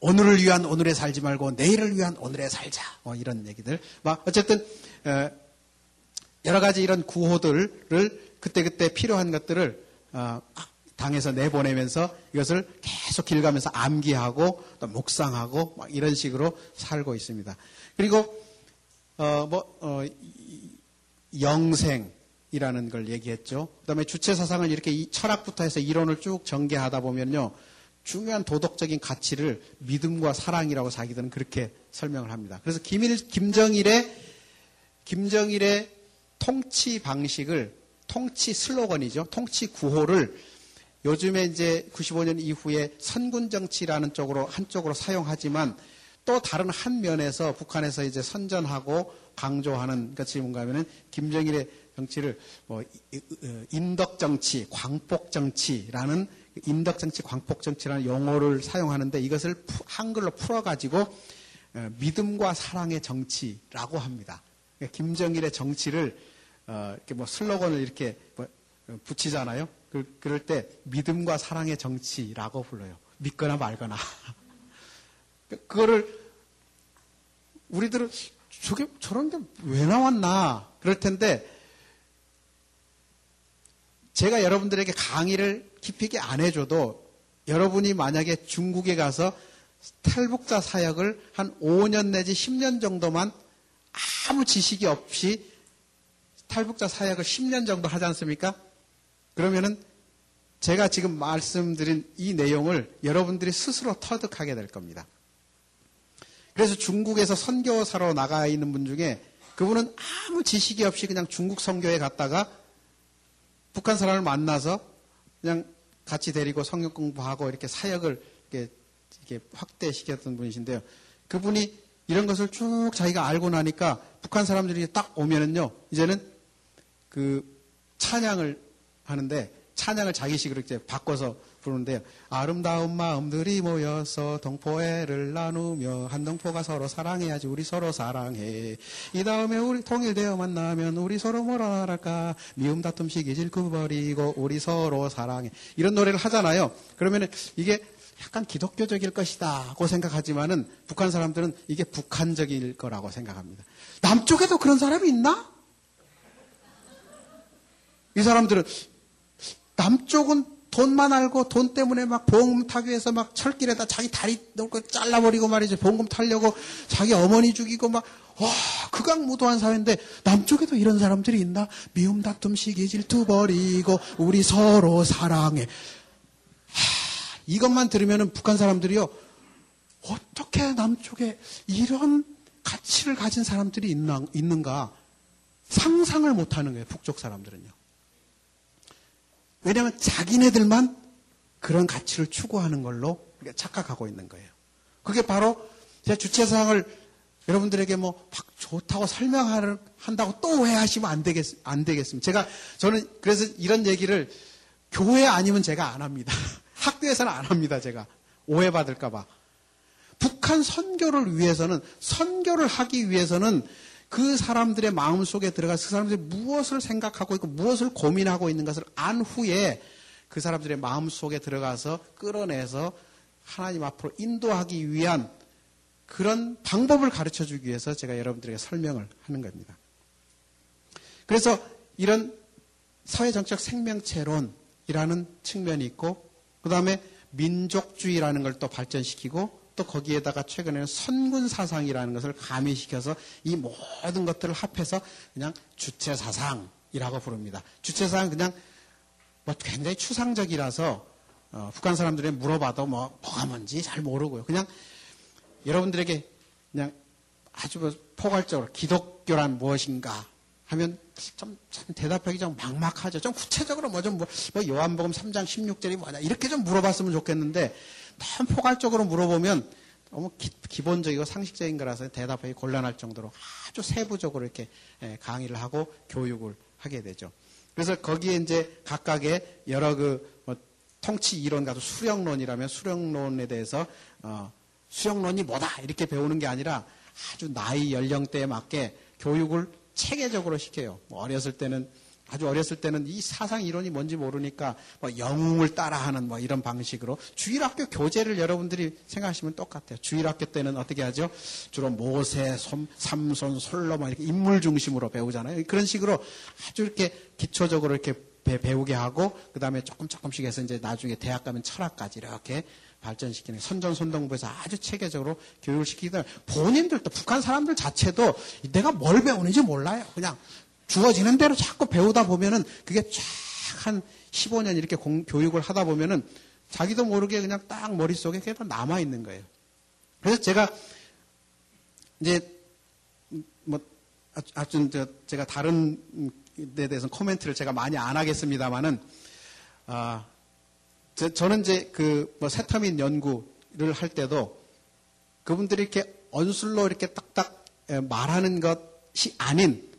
오늘을 위한 오늘에 살지 말고 내일을 위한 오늘에 살자. 뭐 이런 얘기들. 막 어쨌든 어, 여러 가지 이런 구호들을 그때그때 필요한 것들을 어, 당에서 내보내면서 이것을 계속 길 가면서 암기하고 또 묵상하고 이런 식으로 살고 있습니다. 그리고 어 뭐 어, 영생이라는 걸 얘기했죠. 그다음에 주체 사상을 이렇게 철학부터 해서 이론을 쭉 전개하다 보면요. 중요한 도덕적인 가치를 믿음과 사랑이라고 자기들은 그렇게 설명을 합니다. 그래서 김일, 김정일의, 김정일의 통치 방식을, 통치 슬로건이죠. 통치 구호를 요즘에 이제 95년 이후에 선군 정치라는 쪽으로, 한쪽으로 사용하지만 또 다른 한 면에서 북한에서 이제 선전하고 강조하는 것이 뭔가 하면은 김정일의 정치를 뭐 인덕 정치, 광복 정치라는 인덕 정치, 광폭 정치라는 용어를 사용하는데 이것을 한글로 풀어 가지고 어, 믿음과 사랑의 정치라고 합니다. 그러니까 김정일의 정치를 어, 이렇게 뭐 슬로건을 이렇게 뭐 어, 붙이잖아요. 그, 그럴 때 믿음과 사랑의 정치라고 불러요. 믿거나 말거나. 그거를 우리들은 저게 저런 게 왜 나왔나 그럴 텐데 제가 여러분들에게 강의를 깊이 있게 안 해줘도 여러분이 만약에 중국에 가서 탈북자 사역을 한 5년 내지 10년 정도만 아무 지식이 없이 탈북자 사역을 10년 정도 하지 않습니까? 그러면은 제가 지금 말씀드린 이 내용을 여러분들이 스스로 터득하게 될 겁니다. 그래서 중국에서 선교사로 나가 있는 분 중에 그분은 아무 지식이 없이 그냥 중국 선교에 갔다가 북한 사람을 만나서 그냥 같이 데리고 성경 공부하고 이렇게 사역을 이렇게, 이렇게 확대시켰던 분이신데요. 그분이 이런 것을 쭉 자기가 알고 나니까 북한 사람들이 딱 오면은요, 이제는 그 찬양을 하는데 찬양을 자기식으로 이렇게 바꿔서 부르는데요. 아름다운 마음들이 모여서 동포애를 나누며 한 동포가 서로 사랑해야지 우리 서로 사랑해. 이 다음에 우리 통일되어 만나면 우리 서로 뭐라 할까? 미움 다툼 시기 질구 버리고 우리 서로 사랑해. 이런 노래를 하잖아요. 그러면 이게 약간 기독교적일 것이다고 생각하지만은 북한 사람들은 이게 북한적일 거라고 생각합니다. 남쪽에도 그런 사람이 있나? 이 사람들은 남쪽은 돈만 알고 돈 때문에 막 보험금 타기 위해서 막 철길에다 자기 다리 놓고 잘라버리고 말이죠. 보험금 타려고 자기 어머니 죽이고 막, 와, 극악무도한 사회인데 남쪽에도 이런 사람들이 있나? 미움 다툼 시기 질투 버리고 우리 서로 사랑해. 하, 이것만 들으면 북한 사람들이요. 어떻게 남쪽에 이런 가치를 가진 사람들이 있나, 있는가 상상을 못 하는 거예요. 북쪽 사람들은요. 왜냐하면 자기네들만 그런 가치를 추구하는 걸로 착각하고 있는 거예요. 그게 바로 제 주체사항을 여러분들에게 뭐 막 좋다고 설명한다고 또 오해하시면 안 되겠, 안 되겠습니다. 제가, 저는 그래서 이런 얘기를 교회 아니면 제가 안 합니다. 학교에서는 안 합니다, 제가. 오해받을까봐. 북한 선교를 위해서는, 선교를 하기 위해서는 그 사람들의 마음 속에 들어가서 그 사람들이 무엇을 생각하고 있고 무엇을 고민하고 있는 것을 안 후에 그 사람들의 마음 속에 들어가서 끌어내서 하나님 앞으로 인도하기 위한 그런 방법을 가르쳐 주기 위해서 제가 여러분들에게 설명을 하는 겁니다. 그래서 이런 사회정책 생명체론이라는 측면이 있고, 그 다음에 민족주의라는 걸 또 발전시키고, 또 거기에다가 최근에는 선군 사상이라는 것을 가미시켜서 이 모든 것들을 합해서 그냥 주체 사상이라고 부릅니다. 주체 사상 그냥 뭐 굉장히 추상적이라서 어, 북한 사람들이 물어봐도 뭐 뭐가 뭔지 잘 모르고요. 그냥 여러분들에게 그냥 아주 뭐 포괄적으로 기독교란 무엇인가 하면 좀, 참 대답하기 좀 막막하죠. 좀 구체적으로 뭐 좀 뭐, 뭐 요한복음 3장 16절이 뭐냐 이렇게 좀 물어봤으면 좋겠는데 너무 포괄적으로 물어보면 너무 기, 본적이고 상식적인 거라서 대답하기 곤란할 정도로 아주 세부적으로 이렇게 예, 강의를 하고 교육을 하게 되죠. 그래서 거기에 이제 각각의 여러 그 뭐 통치 이론과도 수령론이라면 수령론에 대해서 어, 수령론이 뭐다 이렇게 배우는 게 아니라 아주 나이 연령대에 맞게 교육을 체계적으로 시켜요. 뭐 어렸을 때는 아주 어렸을 때는 이 사상 이론이 뭔지 모르니까 뭐 영웅을 따라하는 뭐 이런 방식으로 주일학교 교재를 여러분들이 생각하시면 똑같아요. 주일학교 때는 어떻게 하죠? 주로 모세, 삼손, 솔로몬 이렇게 인물 중심으로 배우잖아요. 그런 식으로 아주 이렇게 기초적으로 이렇게 배우게 하고 그 다음에 조금 조금씩 해서 이제 나중에 대학 가면 철학까지 이렇게 발전시키는 선전선동부에서 아주 체계적으로 교육을 시키기 본인들도 북한 사람들 자체도 내가 뭘 배우는지 몰라요. 그냥 주어지는 대로 자꾸 배우다 보면은 그게 쫙한 15년 이렇게 공, 교육을 하다 보면은 자기도 모르게 그냥 딱 머릿속에 계속 남아 있는 거예요. 그래서 제가 이제 뭐 아주 제가 다른 데 대해서 코멘트를 제가 많이 안 하겠습니다만은 아 저는 이제 그 뭐 세터민 연구를 할 때도 그분들이 이렇게 언술로 이렇게 딱딱 말하는 것이 아닌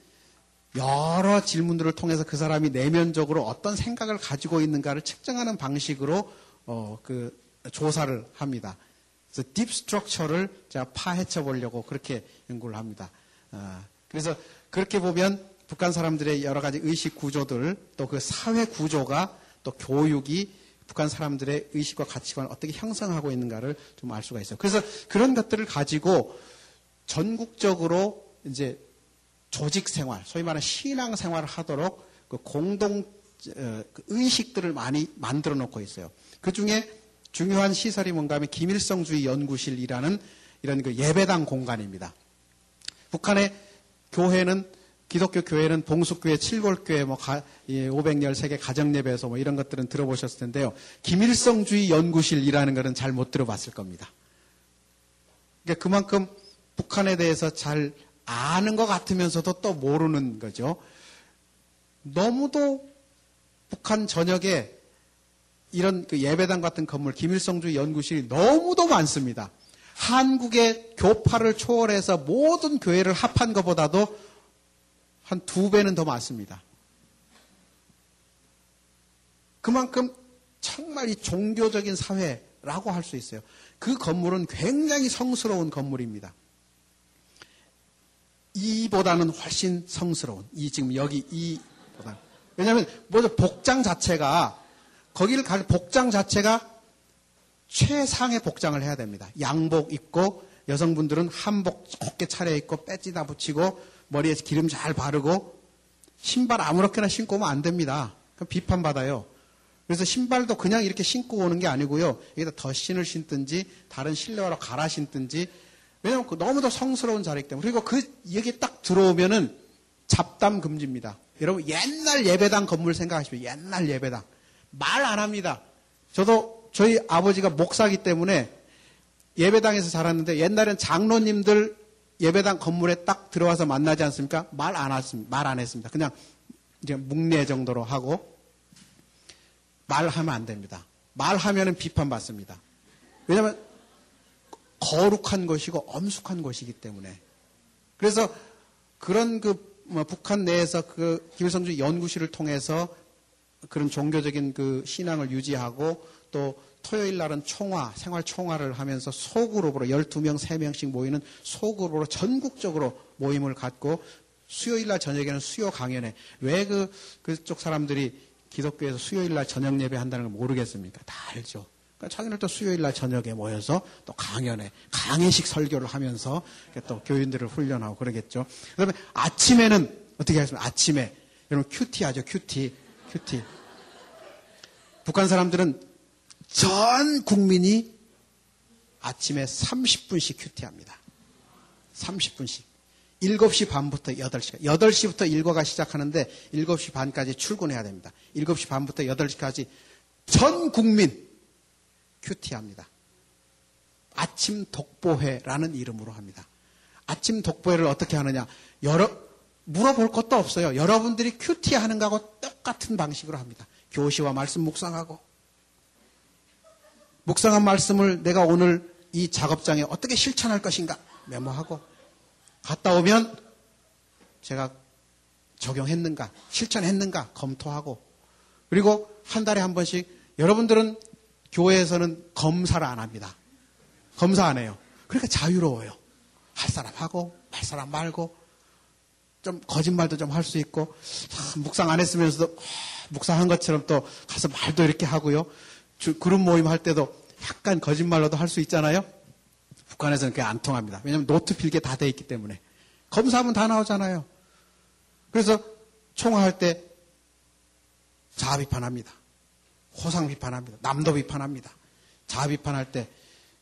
여러 질문들을 통해서 그 사람이 내면적으로 어떤 생각을 가지고 있는가를 측정하는 방식으로 어, 그 조사를 합니다. 그래서 딥 스트럭처를 제가 파헤쳐 보려고 그렇게 연구를 합니다. 어, 그래서 그렇게 보면 북한 사람들의 여러 가지 의식 구조들 또 그 사회 구조가 또 교육이 북한 사람들의 의식과 가치관을 어떻게 형성하고 있는가를 좀 알 수가 있어요. 그래서 그런 것들을 가지고 전국적으로 이제 조직 생활, 소위 말하는 신앙 생활을 하도록 그 공동 어, 그 의식들을 많이 만들어 놓고 있어요. 그 중에 중요한 시설이 뭔가 하면 김일성주의 연구실이라는 이런 그 예배당 공간입니다. 북한의 교회는 기독교 교회는 봉숙교회, 칠골교회, 뭐 500열세계 가정예배에서 뭐 이런 것들은 들어보셨을 텐데요. 김일성주의 연구실이라는 것은 잘 못 들어봤을 겁니다. 그러니까 그만큼 북한에 대해서 잘 아는 것 같으면서도 또 모르는 거죠. 너무도 북한 전역에 이런 그 예배당 같은 건물, 김일성주의 연구실이 너무도 많습니다. 한국의 교파를 초월해서 모든 교회를 합한 것보다도 한 두 배는 더 많습니다. 그만큼 정말 이 종교적인 사회라고 할 수 있어요. 그 건물은 굉장히 성스러운 건물입니다. 이보다는 훨씬 성스러운 이 지금 여기 이보다 왜냐하면 뭐죠 복장 자체가 거기를 갈 복장 자체가 최상의 복장을 해야 됩니다. 양복 입고 여성분들은 한복 곱게 차려입고 배지다 붙이고 머리에 기름 잘 바르고 신발 아무렇게나 신고 오면 안 됩니다. 비판받아요. 그래서 신발도 그냥 이렇게 신고 오는 게 아니고요. 여기다 덧신을 신든지 다른 실내화로 갈아 신든지 왜냐하면 그 너무도 성스러운 자리이기 때문에. 그리고 그 얘기 딱 들어오면은 잡담 금지입니다. 여러분 옛날 예배당 건물 생각하시면 옛날 예배당 말 안 합니다. 저도 저희 아버지가 목사기 때문에 예배당에서 자랐는데 옛날엔 장로님들 예배당 건물에 딱 들어와서 만나지 않습니까? 말 안 했습니다. 말 안 했습니다. 그냥 이제 묵례 정도로 하고 말하면 안 됩니다. 말하면은 비판받습니다. 왜냐하면 거룩한 것이고 엄숙한 것이기 때문에. 그래서 그런 그뭐 북한 내에서 그 김일성주의 연구실을 통해서 그런 종교적인 그 신앙을 유지하고 또 토요일 날은 총화, 생활 총화를 하면서 소그룹으로 12명, 3명씩 모이는 소그룹으로 전국적으로 모임을 갖고 수요일 날 저녁에는 수요 강연회. 왜 그, 그쪽 사람들이 기독교에서 수요일 날 저녁 예배 한다는 걸 모르겠습니까? 다 알죠. 그러니까 자기는 또 수요일 날 저녁에 모여서 또 강연에 강의식 설교를 하면서 또 교인들을 훈련하고 그러겠죠. 그다음에 아침에는 어떻게 하겠습니까? 아침에 여러분 QT 하죠. QT. QT. 북한 사람들은 전 국민이 아침에 30분씩 QT합니다. 30분씩. 7시 반부터 8시. 8시부터 일과가 시작하는데 7시 반까지 출근해야 됩니다. 7시 반부터 8시까지 전 국민 큐티합니다. 아침 독보회라는 이름으로 합니다. 아침 독보회를 어떻게 하느냐? 여러, 물어볼 것도 없어요. 여러분들이 큐티 하는 거하고 똑같은 방식으로 합니다. 교시와 말씀 묵상하고, 묵상한 말씀을 내가 오늘 이 작업장에 어떻게 실천할 것인가 메모하고, 갔다 오면 제가 적용했는가, 실천했는가 검토하고, 그리고 한 달에 한 번씩 여러분들은 교회에서는 검사를 안 합니다. 검사 안 해요. 그러니까 자유로워요. 할 사람 하고, 말 사람 말고, 좀 거짓말도 좀 할 수 있고, 묵상 안 했으면서도 묵상한 것처럼 또 가서 말도 이렇게 하고요. 그룹 모임 할 때도 약간 거짓말로도 할 수 있잖아요. 북한에서는 그게 안 통합니다. 왜냐하면 노트 필기가 다 돼 있기 때문에. 검사하면 다 나오잖아요. 그래서 총화할 때 자아 비판합니다. 호상 비판합니다. 남도 비판합니다. 자아 비판할 때.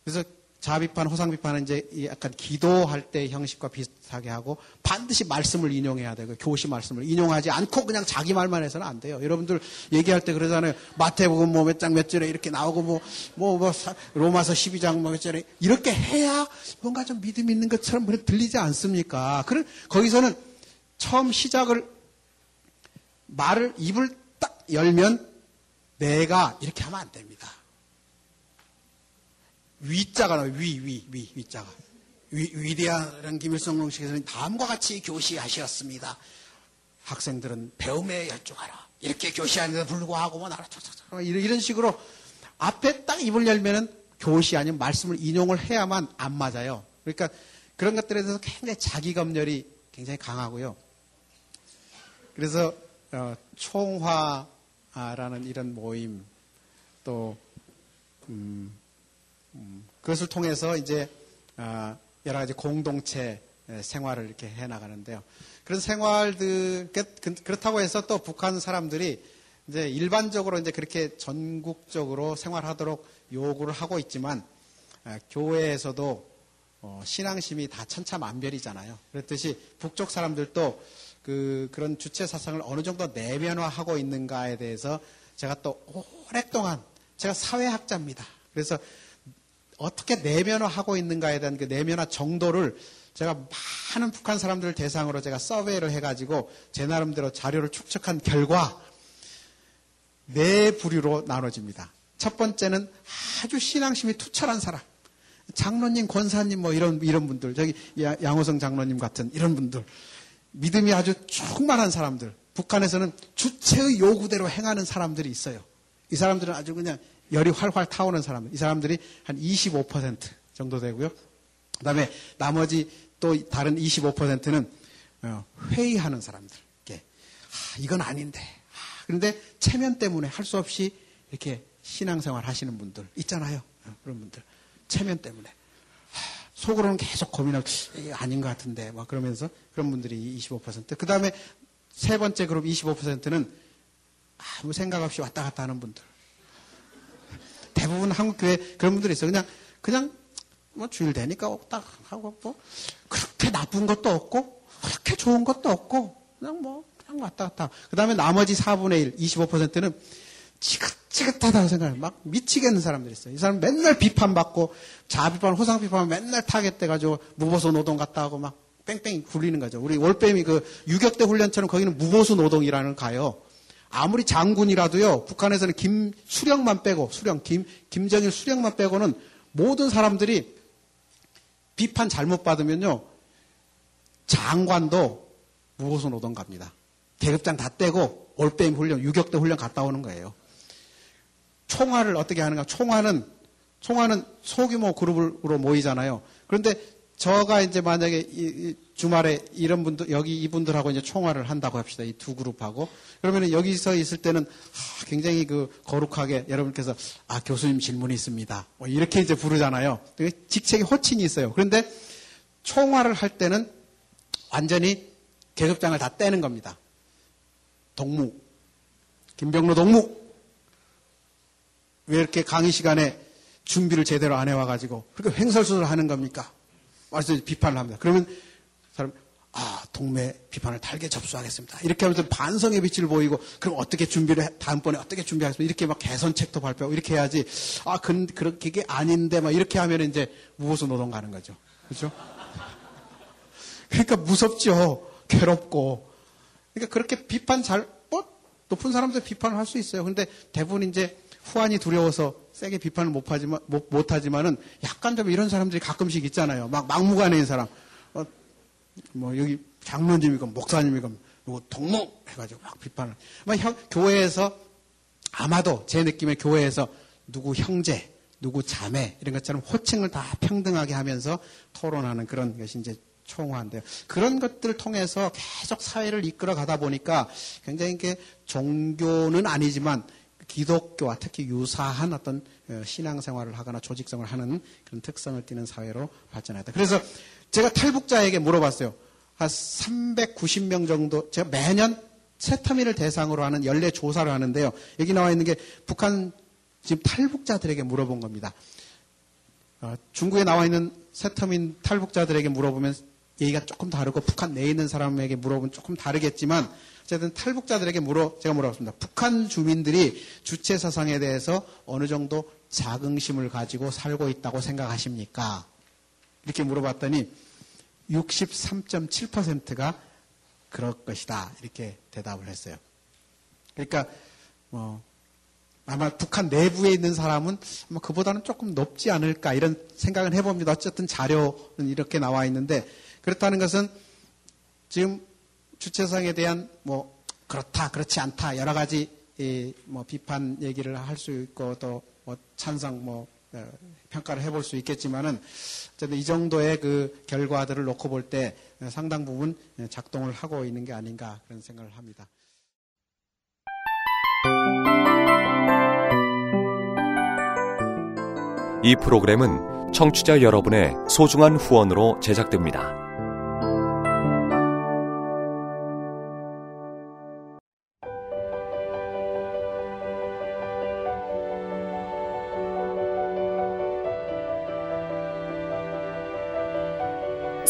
그래서 자아 비판, 호상 비판은 이제 약간 기도할 때 형식과 비슷하게 하고 반드시 말씀을 인용해야 되고 교시 말씀을 인용하지 않고 그냥 자기 말만 해서는 안 돼요. 여러분들 얘기할 때 그러잖아요. 마태복음 뭐 몇 장 몇 절에 이렇게 나오고 뭐, 뭐, 뭐, 로마서 12장 뭐몇 절에 이렇게 해야 뭔가 좀 믿음 있는 것처럼 들리지 않습니까? 그런, 거기서는 처음 시작을 말을, 입을 딱 열면 내가 이렇게 하면 안 됩니다. 위자가 나와요. 위, 위, 위, 위자가. 위, 위대한 김일성 공식에서는 다음과 같이 교시하셨습니다. 학생들은 배움에 열중하라. 이렇게 교시하는데도 불구하고 뭐 나라 이런 식으로 앞에 딱 입을 열면은 교시 아니면 말씀을 인용을 해야만 안 맞아요. 그러니까 그런 것들에 대해서 굉장히 자기 검열이 굉장히 강하고요. 그래서 어, 총화 라는 이런 모임 또 음, 음, 그것을 통해서 이제 아, 여러 가지 공동체 생활을 이렇게 해 나가는데요. 그런 생활들 그렇다고 해서 또 북한 사람들이 이제 일반적으로 이제 그렇게 전국적으로 생활하도록 요구를 하고 있지만 아, 교회에서도 어, 신앙심이 다 천차만별이잖아요. 그렇듯이 북쪽 사람들도 그 그런 주체 사상을 어느 정도 내면화하고 있는가에 대해서 제가 또 오랫동안 제가 사회학자입니다. 그래서 어떻게 내면화하고 있는가에 대한 그 내면화 정도를 제가 많은 북한 사람들을 대상으로 제가 서베이를 해가지고 제 나름대로 자료를 축적한 결과 네 부류로 나눠집니다. 첫 번째는 아주 신앙심이 투철한 사람. 장로님, 권사님 뭐 이런 이런 분들, 저기 양호성 장로님 같은 이런 분들, 믿음이 아주 충만한 사람들. 북한에서는 주체의 요구대로 행하는 사람들이 있어요. 이 사람들은 아주 그냥 열이 활활 타오는 사람들. 이 사람들이 한 25% 정도 되고요. 그 다음에 나머지 또 다른 25%는 어, 회의하는 사람들. 이게 아, 이건 아닌데. 아, 그런데 체면 때문에 할 수 없이 이렇게 신앙생활 하시는 분들 있잖아요. 어, 그런 분들. 체면 때문에. 속으로는 계속 고민하고 아닌 것 같은데 막 그러면서 그런 분들이 25%. 그 다음에 세 번째 그룹 25%는 아무 생각 없이 왔다 갔다 하는 분들. 대부분 한국 교회 그런 분들이 있어요. 그냥 그냥 뭐 주일 되니까 딱 하고 뭐 그렇게 나쁜 것도 없고 그렇게 좋은 것도 없고 그냥 뭐 그냥 왔다 갔다. 그 다음에 나머지 4분의 1, 25%는 지긋지긋하다고 생각해요. 막 미치겠는 사람들이 있어요. 이 사람 맨날 비판받고 자비판, 호상비판 맨날 타겟돼가지고 무보수 노동 갔다 하고 막 뺑뺑이 굴리는 거죠. 우리 월뱀이 그 유격대 훈련처럼 거기는 무보수 노동이라는 가요. 아무리 장군이라도요, 북한에서는 김, 수령만 빼고, 수령, 김, 김정일 수령만 빼고는 모든 사람들이 비판 잘못 받으면요, 장관도 무호소 노동 갑니다. 계급장 다 떼고, 올빼임 훈련, 유격대 훈련 갔다 오는 거예요. 총화를 어떻게 하는가? 총화는, 총화는 소규모 그룹으로 모이잖아요. 그런데 저가 이제 만약에 이, 이 주말에 이런 분들 여기 이분들하고 이제 총화를 한다고 합시다. 이 두 그룹하고 그러면은 여기서 있을 때는 아, 굉장히 그 거룩하게 여러분께서 아 교수님 질문이 있습니다. 뭐 이렇게 이제 부르잖아요. 직책이 호칭이 있어요. 그런데 총화를 할 때는 완전히 계급장을 다 떼는 겁니다. 동무 김병로 동무 왜 이렇게 강의 시간에 준비를 제대로 안 해와가지고 그렇게 횡설수설 하는 겁니까? 와서 비판을 합니다. 그러면 사람 아 동매 비판을 달게 접수하겠습니다. 이렇게 하면서 반성의 빛을 보이고 그럼 어떻게 준비를 해, 다음번에 어떻게 준비하겠습니까? 이렇게 막 개선책도 발표하고 이렇게 해야지 아 그, 그렇게 게 아닌데 막 이렇게 하면 이제 무호수 노동 가는 거죠. 그렇죠? 그러니까 무섭죠. 괴롭고. 그러니까 그렇게 비판 잘, 뭐, 높은 사람들 비판을 할 수 있어요. 근데 대부분 이제 후환이 두려워서 세게 비판을 못하지만, 못, 하지만은 약간 좀 이런 사람들이 가끔씩 있잖아요. 막 막무가내인 사람. 어, 뭐 여기 장로님이고 목사님이고 누구 동무 해가지고 막 비판을. 막 형, 교회에서 아마도 제 느낌에 교회에서 누구 형제, 누구 자매 이런 것처럼 호칭을 다 평등하게 하면서 토론하는 그런 것이 이제 총화인데요. 그런 것들을 통해서 계속 사회를 이끌어 가다 보니까 굉장히 이게 종교는 아니지만 기독교와 특히 유사한 어떤 어, 신앙생활을 하거나 조직성을 하는 그런 특성을 띠는 사회로 발전했다. 그래서 제가 탈북자에게 물어봤어요. 한 390명 정도, 제가 매년 세터민을 대상으로 하는 연례 조사를 하는데요. 여기 나와 있는 게 북한 지금 탈북자들에게 물어본 겁니다. 어, 중국에 나와 있는 세터민 탈북자들에게 물어보면 얘기가 조금 다르고 북한 내에 있는 사람에게 물어보면 조금 다르겠지만 어쨌든 탈북자들에게 물어 제가 물어봤습니다. 북한 주민들이 주체 사상에 대해서 어느 정도 자긍심을 가지고 살고 있다고 생각하십니까? 이렇게 물어봤더니 63.7%가 그럴 것이다. 이렇게 대답을 했어요. 그러니까 뭐 아마 북한 내부에 있는 사람은 아마 그보다는 조금 높지 않을까 이런 생각을 해봅니다. 어쨌든 자료는 이렇게 나와 있는데 그렇다는 것은 지금 주체성에 대한 뭐 그렇다 그렇지 않다 여러 가지 뭐 비판 얘기를 할 수 있고 또 뭐 찬성 뭐 어, 평가를 해볼 수 있겠지만은 어쨌든 이 정도의 그 결과들을 놓고 볼 때 상당 부분 작동을 하고 있는 게 아닌가 그런 생각을 합니다.
이 프로그램은 청취자 여러분의 소중한 후원으로 제작됩니다.